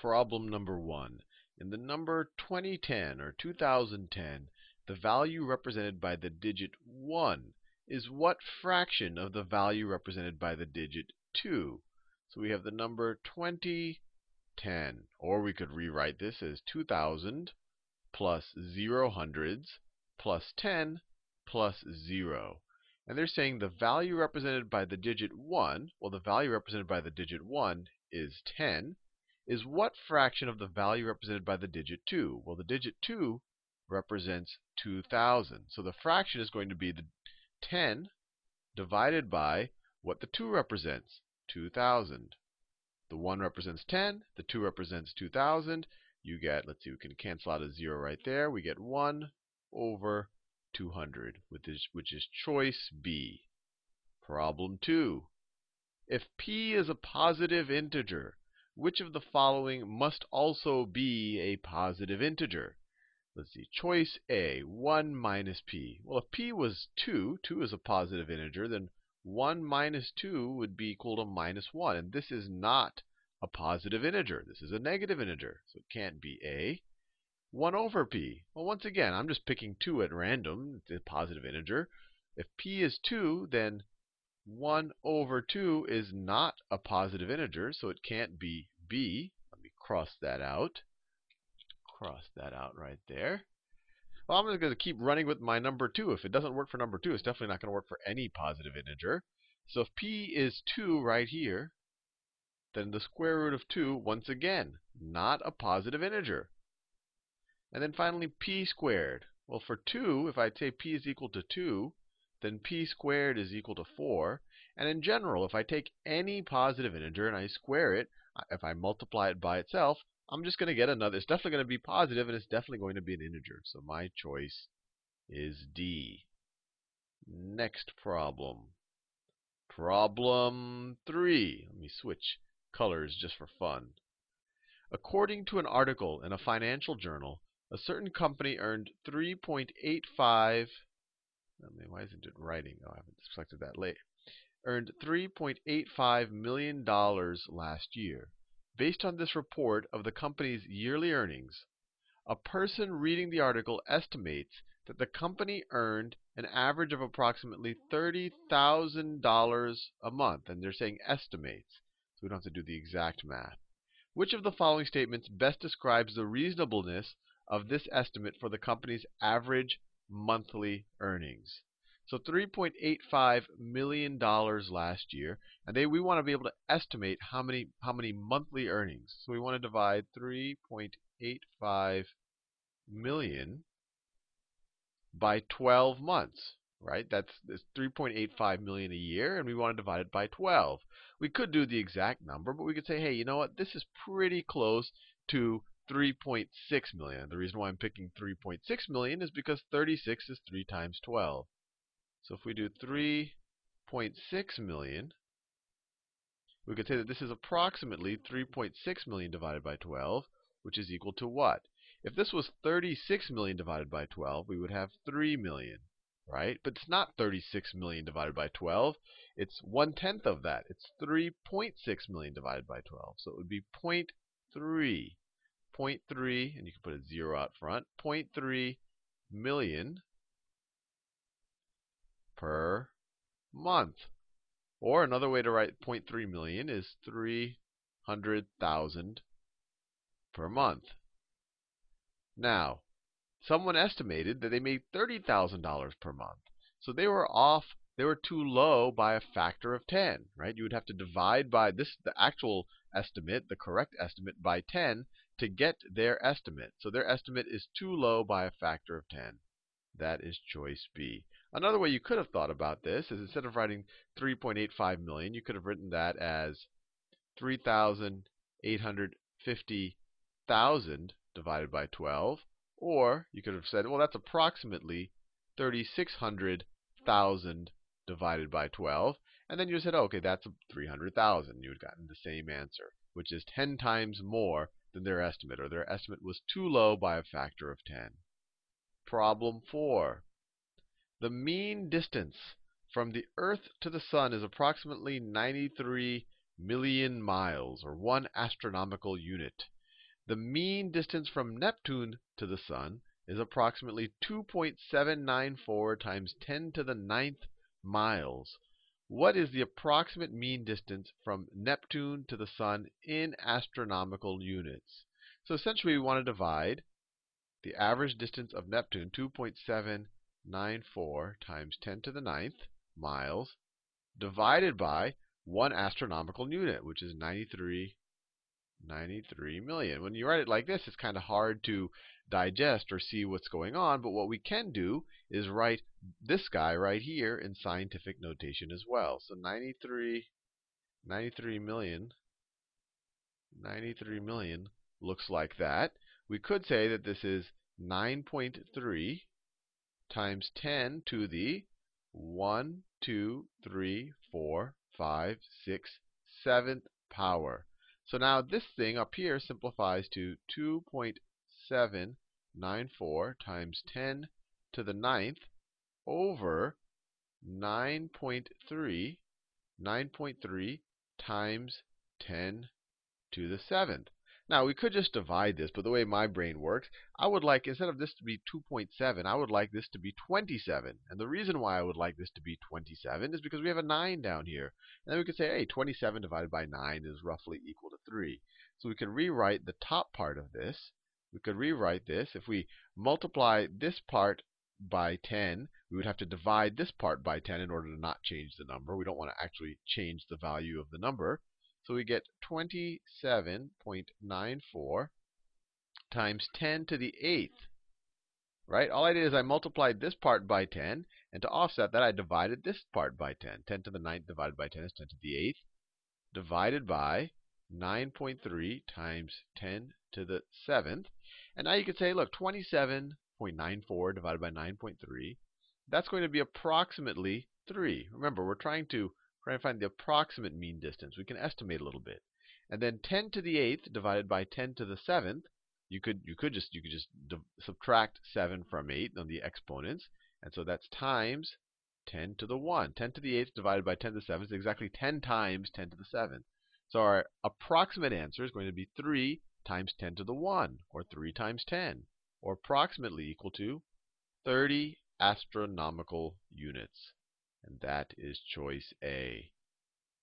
Problem number one. In the number 2010 or 2010, the value represented by the digit 1 is what fraction of the value represented by the digit 2? So we have the number 2010, or we could rewrite this as 2000 plus 0 hundreds plus 10 plus 0. And they're saying the value represented by the digit 1, well, the value represented by the digit 1 is 10, is what fraction of the value represented by the digit 2? Well, the digit 2 represents 2,000. So the fraction is going to be the 10 divided by what the 2 represents, 2,000. The 1 represents 10, the 2 represents 2,000. You get, let's see, we can cancel out a 0 right there. We get 1 over 200, which is, which is choice B. Problem 2. If p is a positive integer, which of the following must also be a positive integer? Let's see. Choice A, 1 minus p. Well, if p was 2, 2 is a positive integer, then 1 minus 2 would be equal to minus 1. And this is not a positive integer. This is a negative integer, so it can't be A. 1 over p. Well, once again, I'm just picking 2 at random. It's a positive integer. If p is 2, then 1 over 2 is not a positive integer, so it can't be b. Let me cross that out. Cross that out right there. Well, I'm just going to keep running with my number 2. If it doesn't work for number 2, it's definitely not going to work for any positive integer. So if p is 2 right here, then the square root of 2, once again, not a positive integer. And then finally, p squared. Well, for 2, if I say p is equal to 2, then p squared is equal to 4. And in general, if I take any positive integer and I square it, uh, if I multiply it by itself, I'm just going to get another. It's definitely going to be positive, and it's definitely going to be an integer. So my choice is D. Next problem. Problem 3. Let me switch colors just for fun. According to an article in a financial journal, a certain company earned 3.85 I mean, why isn't it writing? Oh, I haven't selected that late. Earned $3.85 million last year. Based on this report of the company's yearly earnings, a person reading the article estimates that the company earned an average of approximately $30,000 a month. And they're saying estimates, so we don't have to do the exact math. Which of the following statements best describes the reasonableness of this estimate for the company's average monthly earnings. So $3.85 million last year, and they, we want to be able to estimate how many how many monthly earnings. So we want to divide 3.85 million by 12 months, right? That's, that's 3.85 million a year, and we want to divide it by 12. We could do the exact number, but we could say, hey, you know what? This is pretty close to 3.6 million. The reason why I'm picking 3.6 million is because 36 is 3 times 12. So if we do 3.6 million, we could say that this is approximately 3.6 million divided by 12, which is equal to what? If this was 36 million divided by 12, we would have 3 million, right? But it's not 36 million divided by 12. It's one tenth of that. It's 3.6 million divided by 12. So it would be 0.3 0.3, and you can put a 0 out front, 0.3 million per month. Or another way to write 0.3 million is 300,000 per month. Now, someone estimated that they made $30,000 per month. So they were off, they were too low by a factor of 10, right? You would have to divide by this the actual estimate, the correct estimate by 10 to get their estimate. So their estimate is too low by a factor of 10. That is choice B. Another way you could have thought about this is instead of writing 3.85 million, you could have written that as 3,850,000 divided by 12. Or you could have said, well, that's approximately 3,600,000 divided by 12. And then you said, oh, okay, that's 300,000. You would gotten the same answer, which is 10 times more than their estimate, or their estimate was too low by a factor of 10. Problem 4. The mean distance from the Earth to the Sun is approximately 93 million miles, or one astronomical unit. the mean distance from Neptune to the Sun is approximately 2.794 times 10 to the ninth miles. What is the approximate mean distance from Neptune to the Sun in astronomical units? So essentially, we want to divide the average distance of Neptune, 2.794 times 10 to the ninth miles, divided by one astronomical unit, which is 93 93 million. When you write it like this, it's kind of hard to digest or see what's going on, but what we can do is write this guy right here in scientific notation as well. So 93, 93 million, 93 million looks like that. We could say that this is 9.3 times 10 to the 1, 2, 3, 4, 5, 6, 7th power. So now this thing up here simplifies to 2.794 times 10 to the ninth over 9.3, 9.3 times 10 to the seventh. Now, we could just divide this, but the way my brain works, I would like, instead of this to be 2.7, I would like this to be 27. And the reason why I would like this to be 27 is because we have a 9 down here. And then we could say, hey, 27 divided by 9 is roughly equal to 3. So we can rewrite the top part of this. We could rewrite this. If we multiply this part by 10, we would have to divide this part by 10 in order to not change the number. We don't want to actually change the value of the number. So we get 27.94 times 10 to the 8th. Right? All I did is I multiplied this part by 10, and to offset that, I divided this part by 10. 10 to the 9th divided by 10 is 10 to the 8th, divided by 9.3 times 10 to the 7th. And now you could say, look, 27.94 divided by 9.3, that's going to be approximately 3. Remember, we're trying to trying to find the approximate mean distance. We can estimate a little bit. And then 10 to the 8th divided by 10 to the 7th, you could you could just you could just subtract 7 from 8 on the exponents. And so that's times 10 to the 1. 10 to the 8th divided by 10 to the 7th is exactly 10 times 10 to the 7th. So our approximate answer is going to be 3 times 10 to the 1, or 3 times 10, or approximately equal to 30 astronomical units. And that is choice A.